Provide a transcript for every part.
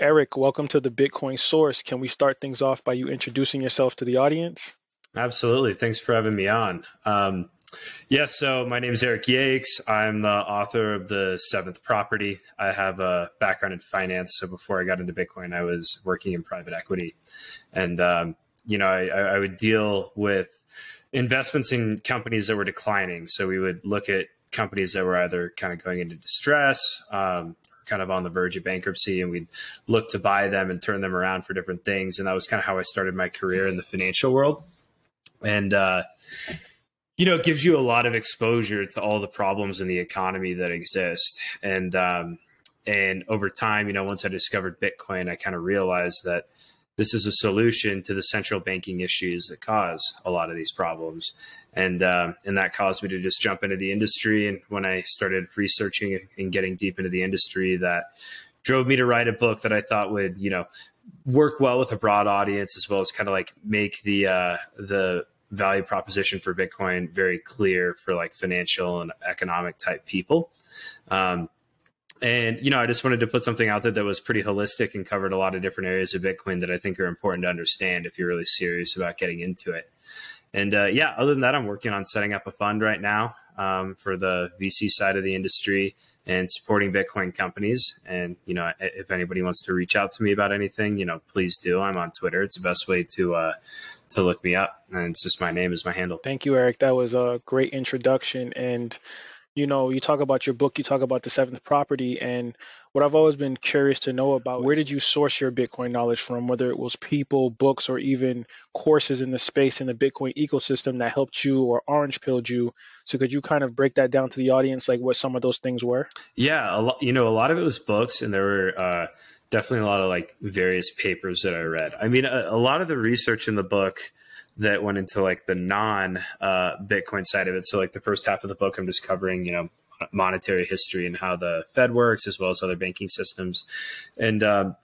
Eric, welcome to the Bitcoin Source. Can we start things off by you introducing yourself to the audience? Absolutely. Thanks for having me on. Um, yeah, so my name is Eric Yakes. I'm the author of The Seventh Property. I have a background in finance. So before I got into Bitcoin, I was working in private equity. And, um, you know, I, I would deal with investments in companies that were declining. So we would look at companies that were either kind of going into distress, um, kind of on the verge of bankruptcy, and we'd look to buy them and turn them around for different things. And that was kind of how I started my career in the financial world. And, uh, you know, it gives you a lot of exposure to all the problems in the economy that exist. And, um, and over time, you know, once I discovered Bitcoin, I kind of realized that this is a solution to the central banking issues that cause a lot of these problems. And, um, and that caused me to just jump into the industry. And when I started researching and getting deep into the industry, that drove me to write a book that I thought would, you know, work well with a broad audience as well as kind of like make the, uh, the, value proposition for Bitcoin very clear for like financial and economic type people. Um, and you know, I just wanted to put something out there that was pretty holistic and covered a lot of different areas of Bitcoin that I think are important to understand if you're really serious about getting into it. And uh, yeah, other than that, I'm working on setting up a fund right now um, for the VC side of the industry and supporting Bitcoin companies. And you know, if anybody wants to reach out to me about anything, you know, please do. I'm on Twitter. It's the best way to uh, to look me up, and it's just my name is my handle. Thank you, Eric. That was a great introduction, and you know, you talk about your book, you talk about the seventh property, and what I've always been curious to know about where did you source your Bitcoin knowledge from, whether it was people, books, or even courses in the space in the Bitcoin ecosystem that helped you or orange pilled you. So could you kind of break that down to the audience, like what some of those things were? Yeah, a lot, you know, a lot of it was books, and there were uh, definitely a lot of like various papers that I read. I mean, a, a lot of the research in the book that went into like the non uh, Bitcoin side of it. So like the first half of the book, I'm just covering you know monetary history and how the Fed works as well as other banking systems, and um,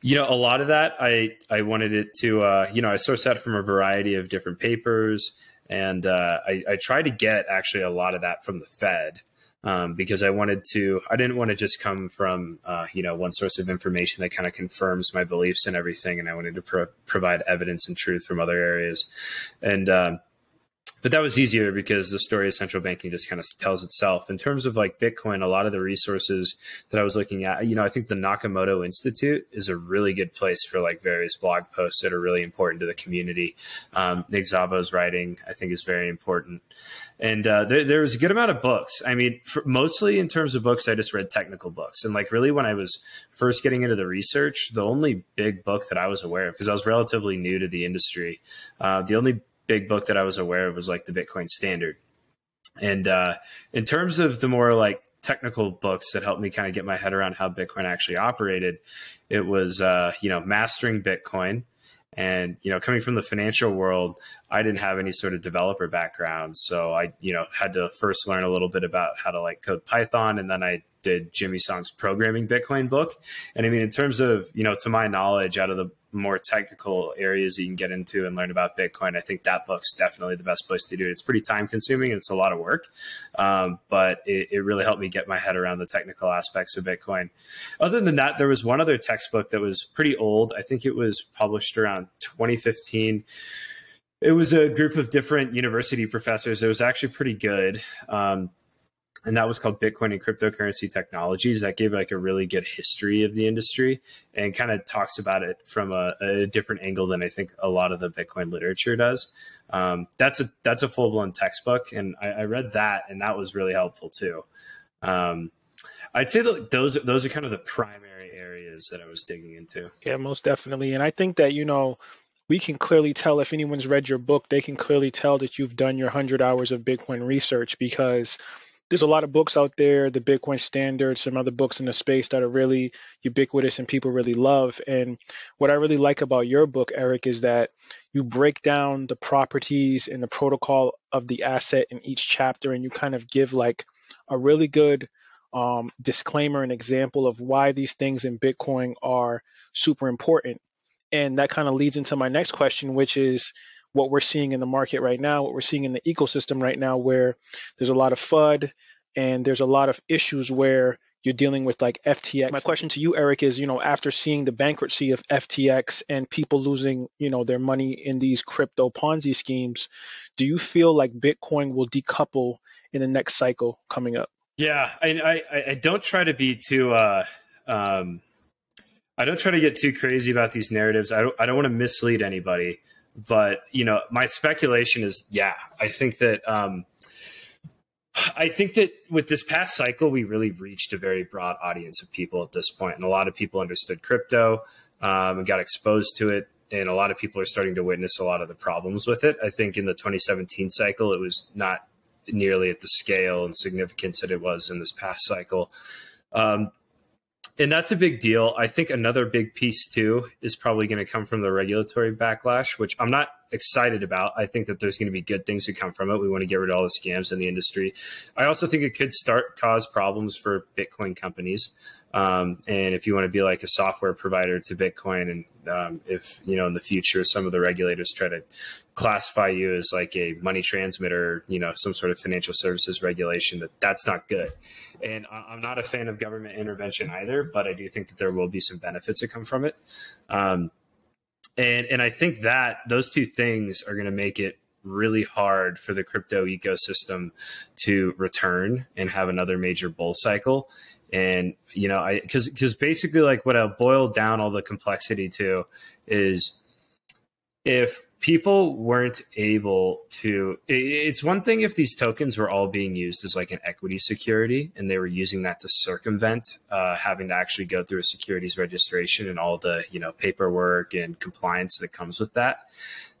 you know a lot of that I I wanted it to uh, you know I sourced that from a variety of different papers. And uh, I, I tried to get actually a lot of that from the Fed um, because I wanted to, I didn't want to just come from, uh, you know, one source of information that kind of confirms my beliefs and everything. And I wanted to pro- provide evidence and truth from other areas. And, um, but that was easier because the story of central banking just kind of tells itself. In terms of like Bitcoin, a lot of the resources that I was looking at, you know, I think the Nakamoto Institute is a really good place for like various blog posts that are really important to the community. Um, Nick Szabo's writing, I think, is very important. And uh, there, there was a good amount of books. I mean, for, mostly in terms of books, I just read technical books. And like really, when I was first getting into the research, the only big book that I was aware of, because I was relatively new to the industry, uh, the only big book that I was aware of was like the Bitcoin Standard. And uh, in terms of the more like technical books that helped me kind of get my head around how Bitcoin actually operated, it was uh, you know mastering Bitcoin. And you know, coming from the financial world, I didn't have any sort of developer background, so I you know had to first learn a little bit about how to like code Python, and then I did Jimmy Song's programming Bitcoin book. And I mean, in terms of you know, to my knowledge, out of the more technical areas you can get into and learn about Bitcoin, I think that book's definitely the best place to do it. It's pretty time consuming and it's a lot of work, um, but it, it, really helped me get my head around the technical aspects of Bitcoin. Other than that, there was one other textbook that was pretty old. I think it was published around 2015 it was a group of different university professors. It was actually pretty good. Um, and that was called Bitcoin and cryptocurrency technologies. That gave like a really good history of the industry and kind of talks about it from a, a, different angle than I think a lot of the Bitcoin literature does. Um, that's a that's a full blown textbook, and I, I, read that, and that was really helpful too. Um, I'd say that those those are kind of the primary areas that I was digging into. Yeah, most definitely, and I think that you know we can clearly tell if anyone's read your book, they can clearly tell that you've done your 100 hours of Bitcoin research because there's a lot of books out there, the Bitcoin Standard, some other books in the space that are really ubiquitous and people really love. And what I really like about your book, Eric, is that you break down the properties and the protocol of the asset in each chapter, and you kind of give like a really good um, disclaimer and example of why these things in Bitcoin are super important. And that kind of leads into my next question, which is what we're seeing in the market right now, what we're seeing in the ecosystem right now, where there's a lot of FUD and there's a lot of issues where you're dealing with like FTX. My question to you, Eric, is you know after seeing the bankruptcy of FTX and people losing you know their money in these crypto Ponzi schemes, do you feel like Bitcoin will decouple in the next cycle coming up? Yeah, I I, I don't try to be too. Uh, um, I don't try to get too crazy about these narratives. I don't, I don't want to mislead anybody, but you know, my speculation is, yeah, I think that um, I think that with this past cycle, we really reached a very broad audience of people at this point, and a lot of people understood crypto um, and got exposed to it. And a lot of people are starting to witness a lot of the problems with it. I think in the 2017 cycle, it was not nearly at the scale and significance that it was in this past cycle. Um, and that's a big deal. I think another big piece too is probably going to come from the regulatory backlash, which I'm not excited about. I think that there's going to be good things to come from it. We want to get rid of all the scams in the industry. I also think it could start cause problems for Bitcoin companies. Um, and if you want to be like a software provider to Bitcoin, and um, if you know in the future some of the regulators try to classify you as like a money transmitter, you know, some sort of financial services regulation, that that's not good. And I'm not a fan of government intervention either, but I do think that there will be some benefits that come from it. Um, and and I think that those two things are going to make it really hard for the crypto ecosystem to return and have another major bull cycle and you know i because because basically like what i boil down all the complexity to is if people weren't able to it's one thing if these tokens were all being used as like an equity security and they were using that to circumvent uh, having to actually go through a securities registration and all the you know paperwork and compliance that comes with that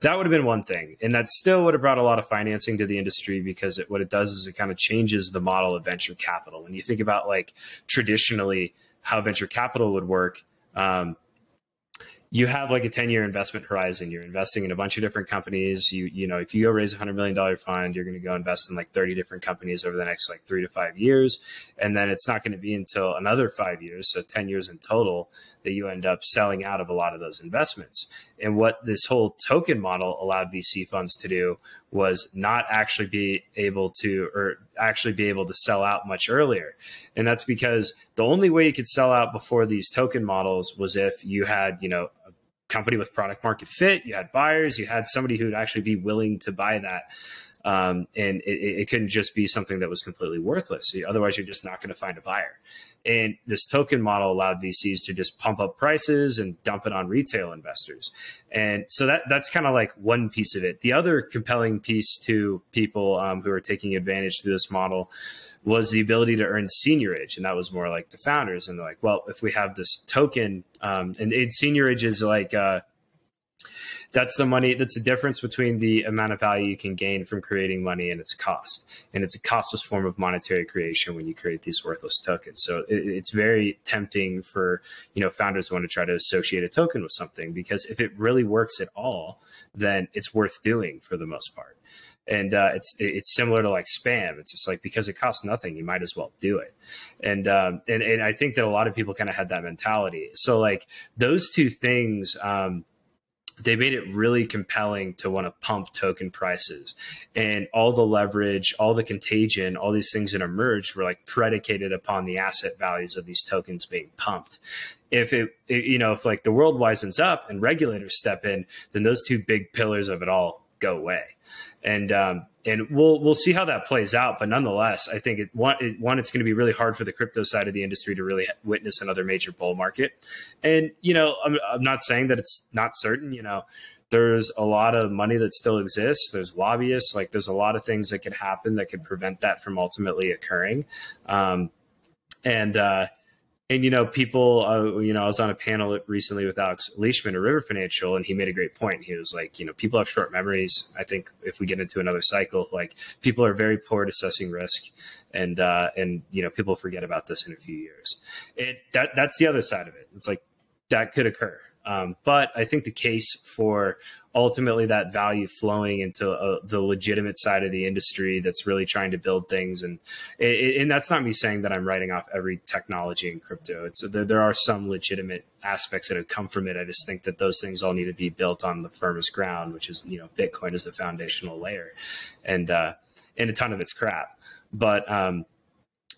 that would have been one thing. And that still would have brought a lot of financing to the industry because it, what it does is it kind of changes the model of venture capital. When you think about like traditionally how venture capital would work um, you have like a 10 year investment horizon. You're investing in a bunch of different companies. You, you know, if you go raise a hundred million dollar fund, you're going to go invest in like 30 different companies over the next like three to five years. And then it's not going to be until another five years, so 10 years in total, that you end up selling out of a lot of those investments. And what this whole token model allowed VC funds to do was not actually be able to, or actually be able to sell out much earlier. And that's because the only way you could sell out before these token models was if you had, you know, company with product market fit. You had buyers. You had somebody who would actually be willing to buy that. Um, and it, it, couldn't just be something that was completely worthless. Otherwise, you're just not going to find a buyer. And this token model allowed VCs to just pump up prices and dump it on retail investors. And so that that's kind of like one piece of it. The other compelling piece to people um, who are taking advantage of this model was the ability to earn seigniorage, and that was more like the founders. And they're like, well, if we have this token, um, and, and seigniorage is like uh, that's the money that's the difference between the amount of value you can gain from creating money and its cost and it's a costless form of monetary creation when you create these worthless tokens so it, it's very tempting for you know founders want to try to associate a token with something because if it really works at all then it's worth doing for the most part and uh, it's it's similar to like spam. It's just like because it costs nothing, you might as well do it. And um, and and I think that a lot of people kind of had that mentality. So like those two things. Um, they made it really compelling to want to pump token prices and all the leverage all the contagion all these things that emerged were like predicated upon the asset values of these tokens being pumped if it, it, you know if like the world wisens up and regulators step in then those two big pillars of it all go away and um, and we'll we'll see how that plays out. But nonetheless, I think it one it, one it's going to be really hard for the crypto side of the industry to really witness another major bull market. And you know, I'm, I'm not saying that it's not certain. You know, there's a lot of money that still exists. There's lobbyists. Like there's a lot of things that could happen that could prevent that from ultimately occurring. Um, and uh, and you know people uh, you know i was on a panel recently with alex leishman of river financial and he made a great point. He was like you know people have short memories. I think if we get into another cycle like people are very poor at assessing risk and uh and you know people forget about this in a few years. And that that's the other side of it. It's like that could occur um, but I think the case for ultimately that value flowing into uh, the legitimate side of the industry that's really trying to build things, and it, and that's not me saying that I'm writing off every technology in crypto. It's there, there are some legitimate aspects that have come from it. I just think that those things all need to be built on the firmest ground, which is you know Bitcoin is the foundational layer, and uh, and a ton of it's crap. But um,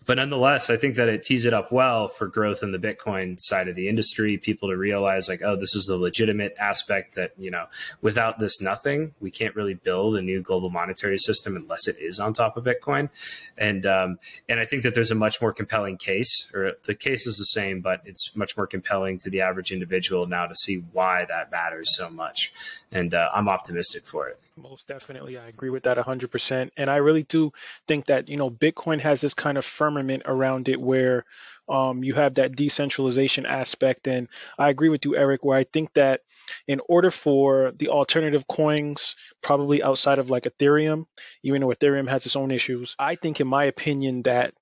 but nonetheless, I think that it tees it up well for growth in the Bitcoin side of the industry. People to realize like, oh, this is the legitimate aspect that you know, without this, nothing. We can't really build a new global monetary system unless it is on top of Bitcoin. And um, and I think that there's a much more compelling case, or the case is the same, but it's much more compelling to the average individual now to see why that matters so much. And uh, I'm optimistic for it. Most definitely, I agree with that 100%. And I really do think that you know Bitcoin has this kind of firmament around it where um, you have that decentralization aspect. And I agree with you, Eric, where I think that in order for the alternative coins, probably outside of like Ethereum, even though Ethereum has its own issues, I think, in my opinion, that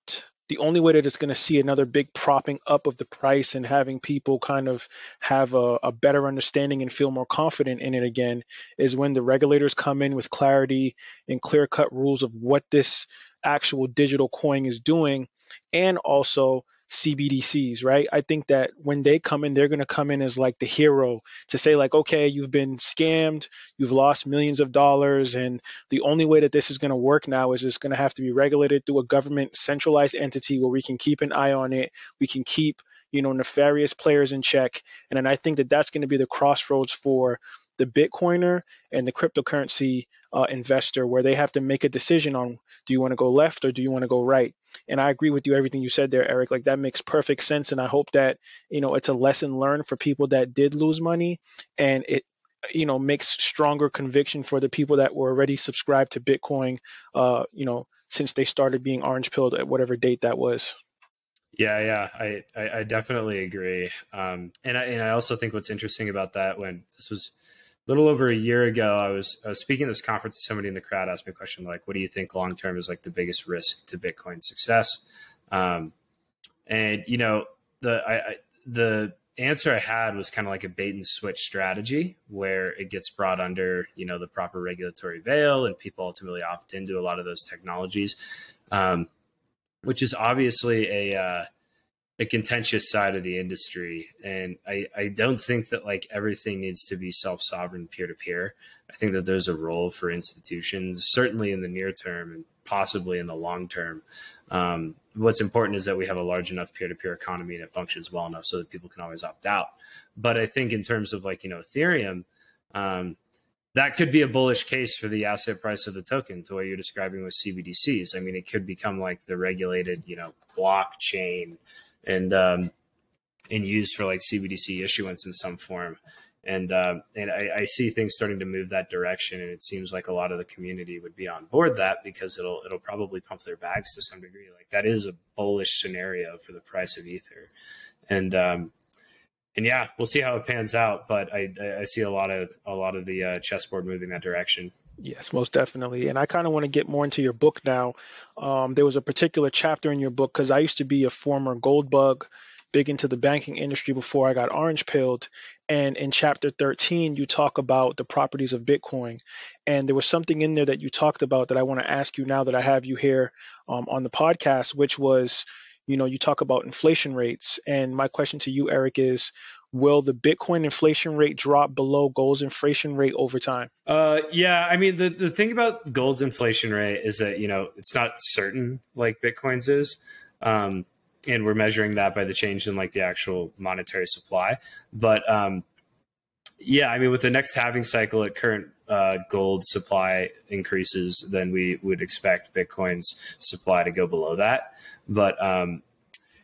the only way that it's going to see another big propping up of the price and having people kind of have a, a, better understanding and feel more confident in it again is when the regulators come in with clarity and clear cut rules of what this actual digital coin is doing and also CBDCs, right? I think that when they come in, they're going to come in as like the hero to say, like, okay, you've been scammed, you've lost millions of dollars, and the only way that this is going to work now is it's going to have to be regulated through a government centralized entity where we can keep an eye on it, we can keep you know nefarious players in check, and then I think that that's going to be the crossroads for the Bitcoiner and the cryptocurrency uh, investor, where they have to make a decision on do you want to go left or do you want to go right. And I agree with you everything you said there, Eric. Like that makes perfect sense, and I hope that you know it's a lesson learned for people that did lose money, and it you know makes stronger conviction for the people that were already subscribed to Bitcoin. Uh, you know since they started being orange pilled at whatever date that was. Yeah, yeah, I, I, I definitely agree. Um, and I, and I also think what's interesting about that when this was a little over a year ago, I was, I was speaking at this conference. Somebody in the crowd asked me a question like, "What do you think long term is like the biggest risk to Bitcoin success?" Um, and you know, the I, I, the answer I had was kind of like a bait and switch strategy, where it gets brought under you know the proper regulatory veil, and people ultimately opt into a lot of those technologies, um, which is obviously a uh, a contentious side of the industry. And I, I don't think that like everything needs to be self sovereign peer to peer. I think that there's a role for institutions, certainly in the near term and possibly in the long term. Um, what's important is that we have a large enough peer to peer economy and it functions well enough so that people can always opt out. But I think in terms of like, you know, Ethereum, um, that could be a bullish case for the asset price of the token to what you're describing with CBDCs. I mean, it could become like the regulated, you know, blockchain and um, and used for like CBDC issuance in some form. And uh, and I, I, see things starting to move that direction, and it seems like a lot of the community would be on board that because it'll it'll probably pump their bags to some degree. Like that is a bullish scenario for the price of Ether, and um, and yeah, we'll see how it pans out. But I I see a lot of a lot of the uh, chessboard moving that direction. Yes, most definitely. And I kind of want to get more into your book now. Um, there was a particular chapter in your book because I used to be a former gold bug, big into the banking industry before I got orange pilled. And in chapter 13, you talk about the properties of Bitcoin. And there was something in there that you talked about that I want to ask you now that I have you here um, on the podcast, which was you know, you talk about inflation rates. And my question to you, Eric, is will the Bitcoin inflation rate drop below gold's inflation rate over time? Uh, yeah, I mean, the, the thing about gold's inflation rate is that, you know, it's not certain like Bitcoin's is. Um, and we're measuring that by the change in like the actual monetary supply. But um, yeah, I mean, with the next halving cycle at current uh, gold supply increases, then we would expect Bitcoin's supply to go below that. But um,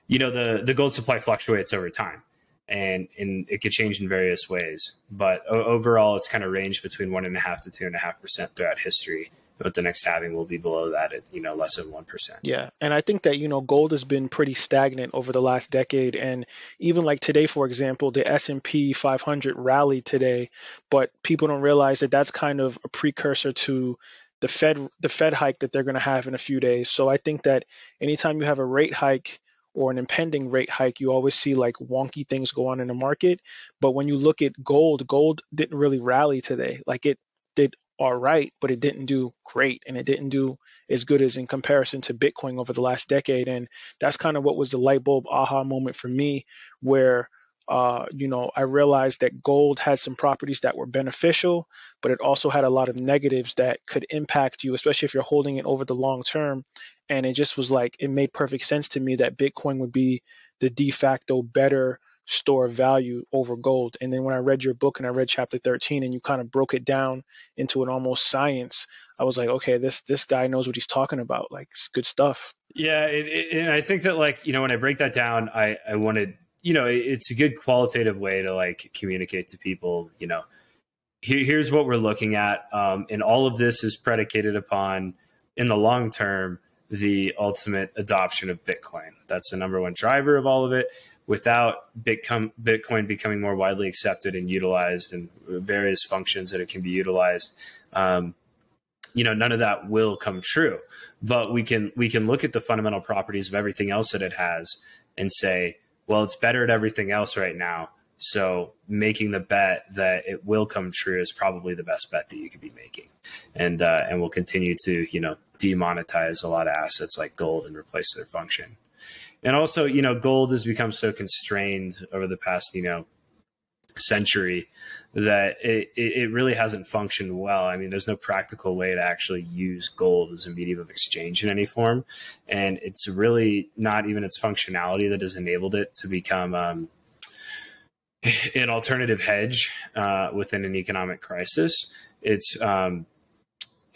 you know, the the gold supply fluctuates over time, and and it could change in various ways. But overall, it's kind of ranged between one and a half to two and a half percent throughout history but the next halving will be below that at you know less than one percent. Yeah, and I think that you know gold has been pretty stagnant over the last decade, and even like today, for example, the S and P 500 rallied today, but people don't realize that that's kind of a precursor to the Fed the Fed hike that they're going to have in a few days. So I think that anytime you have a rate hike or an impending rate hike, you always see like wonky things go on in the market. But when you look at gold, gold didn't really rally today. Like it did all right, but it didn't do great and it didn't do as good as in comparison to Bitcoin over the last decade. And that's kind of what was the light bulb aha moment for me, where uh, you know, I realized that gold had some properties that were beneficial, but it also had a lot of negatives that could impact you, especially if you're holding it over the long term. And it just was like, it made perfect sense to me that Bitcoin would be the de facto better store value over gold. And then when I read your book and I read chapter 13 and you kind of broke it down into an almost science, I was like, okay, this this guy knows what he's talking about. Like, it's good stuff. Yeah, it, it, and I think that like you know when I break that down, I I wanted you know, it's a good qualitative way to like communicate to people, you know, here, here's what we're looking at. Um, and all of this is predicated upon, in the long term, the ultimate adoption of Bitcoin. That's the number one driver of all of it. Without Bitcoin, becoming more widely accepted and utilized and various functions that it can be utilized, um, you know, none of that will come true. But we can we can look at the fundamental properties of everything else that it has and say, well, it's better at everything else right now. So making the bet that it will come true is probably the best bet that you could be making, and uh, and we'll continue to you know demonetize a lot of assets like gold and replace their function. And also, you know, gold has become so constrained over the past you know century that it, it really hasn't functioned well. I mean, there's no practical way to actually use gold as a medium of exchange in any form. And it's really not even its functionality that has enabled it to become um, an alternative hedge uh, within an economic crisis. It's um,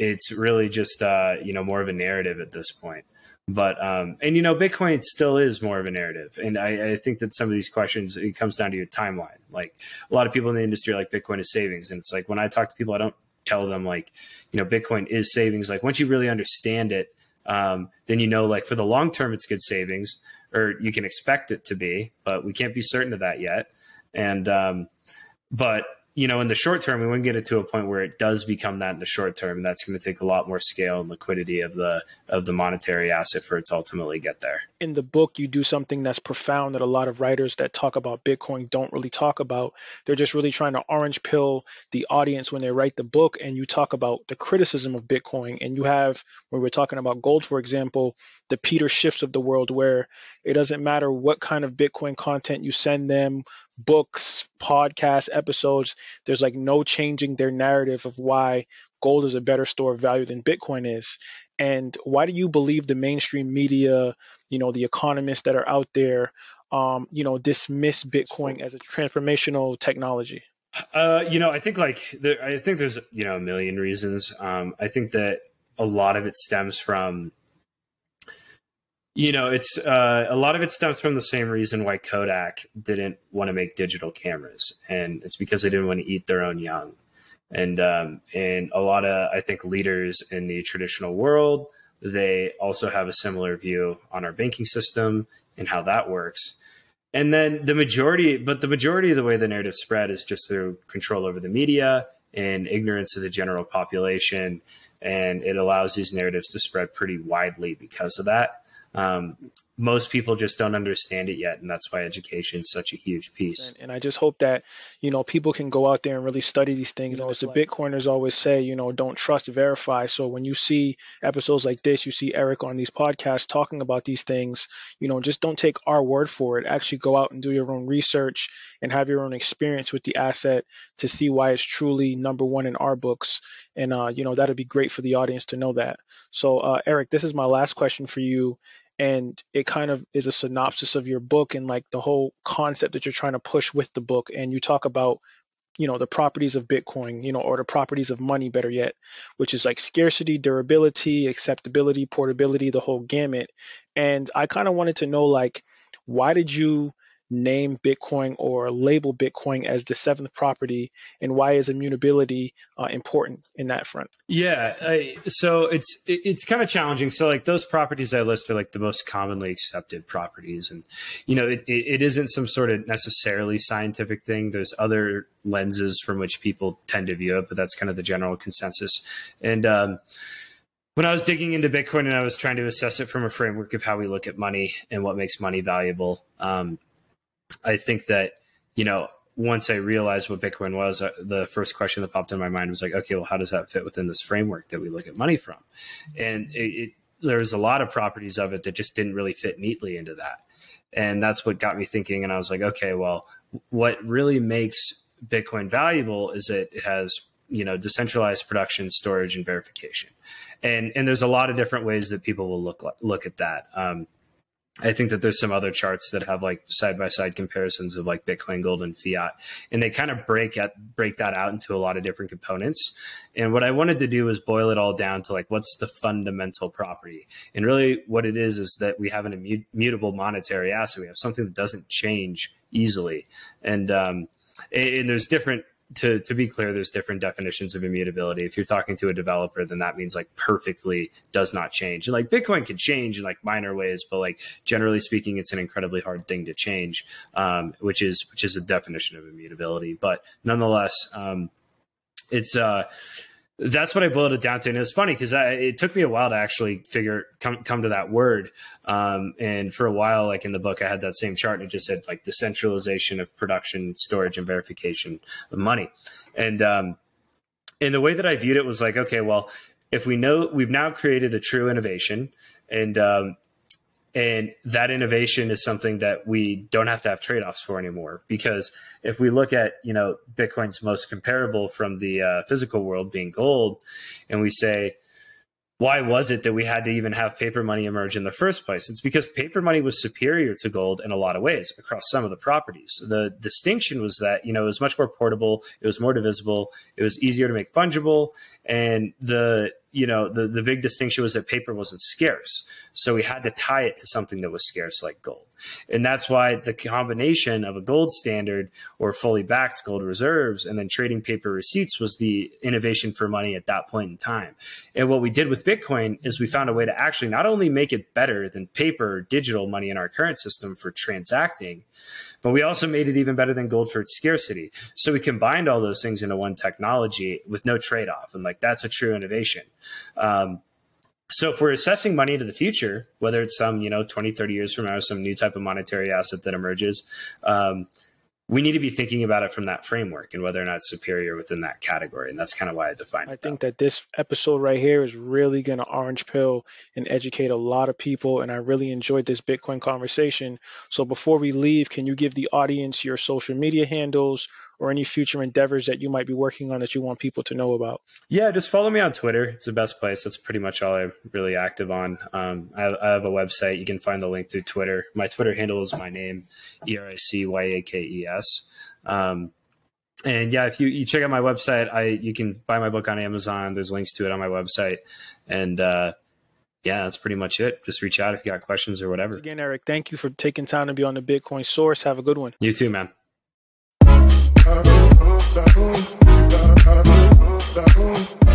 it's really just uh, you know more of a narrative at this point. But um, and you know, Bitcoin still is more of a narrative, and I, I, think that some of these questions it comes down to your timeline. Like a lot of people in the industry, like Bitcoin is savings, and it's like when I talk to people, I don't tell them like, you know, Bitcoin is savings. Like once you really understand it, um, then you know, like for the long term, it's good savings, or you can expect it to be, but we can't be certain of that yet. And um, but you know, in the short term, we wouldn't get it to a point where it does become that in the short term. That's going to take a lot more scale and liquidity of the of the monetary asset for it to ultimately get there. In the book, you do something that's profound that a lot of writers that talk about Bitcoin don't really talk about. They're just really trying to orange pill the audience when they write the book, and you talk about the criticism of Bitcoin. And you have, when we're talking about gold, for example, the Peter Schiffs of the world, where it doesn't matter what kind of Bitcoin content you send them, books, podcasts, episodes, there's like no changing their narrative of why gold is a better store of value than Bitcoin is. And why do you believe the mainstream media, you know, the economists that are out there, um, you know, dismiss Bitcoin as a transformational technology? Uh, you know, I think like there, I think there's you know a million reasons. Um, I think that a lot of it stems from you know, it's uh, a lot of it stems from the same reason why Kodak didn't want to make digital cameras, and it's because they didn't want to eat their own young. And um, and a lot of I think leaders in the traditional world they also have a similar view on our banking system and how that works. And then the majority, but the majority of the way the narrative spread is just through control over the media and ignorance of the general population. And it allows these narratives to spread pretty widely because of that um, most people just don't understand it yet and that's why education is such a huge piece. And, and, i just hope that you know people can go out there and really study these things. You know, as the bitcoiners always say you know don't trust verify. So when you see episodes like this you see eric on these podcasts talking about these things you know just don't take our word for it. Actually go out and do your own research and have your own experience with the asset to see why it's truly number one in our books. And uh, you know that'd be great for the audience to know that. So uh, eric this is my last question for you and it kind of is a synopsis of your book and like the whole concept that you're trying to push with the book. And you talk about you know the properties of bitcoin you know or the properties of money better yet which is like scarcity durability acceptability portability the whole gamut. And i kind of wanted to know like why did you name Bitcoin or label Bitcoin as the seventh property, and why is immutability uh, important in that front? Yeah, I, so it's it's kind of challenging. So like those properties I list are like the most commonly accepted properties, and you know it, it, isn't some sort of necessarily scientific thing. There's other lenses from which people tend to view it, but that's kind of the general consensus. And um, when I was digging into Bitcoin and I was trying to assess it from a framework of how we look at money and what makes money valuable, um, I think that, you know, once I realized what Bitcoin was, uh, the first question that popped in my mind was like, okay, well, how does that fit within this framework that we look at money from? And it, it, there's a lot of properties of it that just didn't really fit neatly into that. and that's what got me thinking. And I was like, okay, well, what really makes Bitcoin valuable is that it has you know decentralized production, storage, and verification. And and there's a lot of different ways that people will look look at that. Um, I think that there's some other charts that have like side by side comparisons of like Bitcoin, gold, and fiat, and they kind of break at break that out into a lot of different components. And what I wanted to do was boil it all down to like what's the fundamental property, and really what it is is that we have an immutable monetary asset. We have something that doesn't change easily, and um, and there's different to, to be clear, there's different definitions of immutability. If you're talking to a developer, then that means like perfectly does not change. And like Bitcoin can change in like minor ways, but like generally speaking, it's an incredibly hard thing to change, um, which is which is a definition of immutability. But nonetheless, um, it's uh, that's what I boiled it down to. And it's funny because it took me a while to actually figure come come to that word. Um, and for a while, like in the book, I had that same chart and it just said like decentralization of production, storage, and verification of money. And um, and the way that I viewed it was like, okay, well, if we know we've now created a true innovation, and um, and that innovation is something that we don't have to have trade-offs for anymore. Because if we look at, you know, Bitcoin's most comparable from the uh, physical world being gold, and we say, why was it that we had to even have paper money emerge in the first place? It's because paper money was superior to gold in a lot of ways across some of the properties. The distinction was that, you know, it was much more portable, it was more divisible, it was easier to make fungible, and the you know the, the big distinction was that paper wasn't scarce so we had to tie it to something that was scarce like gold and that's why the combination of a gold standard or fully backed gold reserves and then trading paper receipts was the innovation for money at that point in time. And what we did with Bitcoin is we found a way to actually not only make it better than paper digital money in our current system for transacting, but we also made it even better than gold for its scarcity. So we combined all those things into one technology with no trade off. And like that's a true innovation. Um, so if we're assessing money into the future, whether it's some, you know, 20, 30 years from now, some new type of monetary asset that emerges, um, we need to be thinking about it from that framework and whether or not it's superior within that category. And that's kind of why I define it. I think that this episode right here is really going to orange pill and educate a lot of people. And I really enjoyed this Bitcoin conversation. So before we leave, can you give the audience your social media handles or any future endeavors that you might be working on that you want people to know about? Yeah, just follow me on Twitter. It's the best place. That's pretty much all I'm really active on. Um, I, have, I, have, a website. You can find the link through Twitter. My Twitter handle is my name, E R I C Y A K E S. Um, and yeah, if you, you check out my website, I you can buy my book on Amazon. There's links to it on my website, and uh, yeah, that's pretty much it. Just reach out if you got questions or whatever. Again, Eric, thank you for taking time to be on the Bitcoin Source. Have a good one. You too, man da da da da da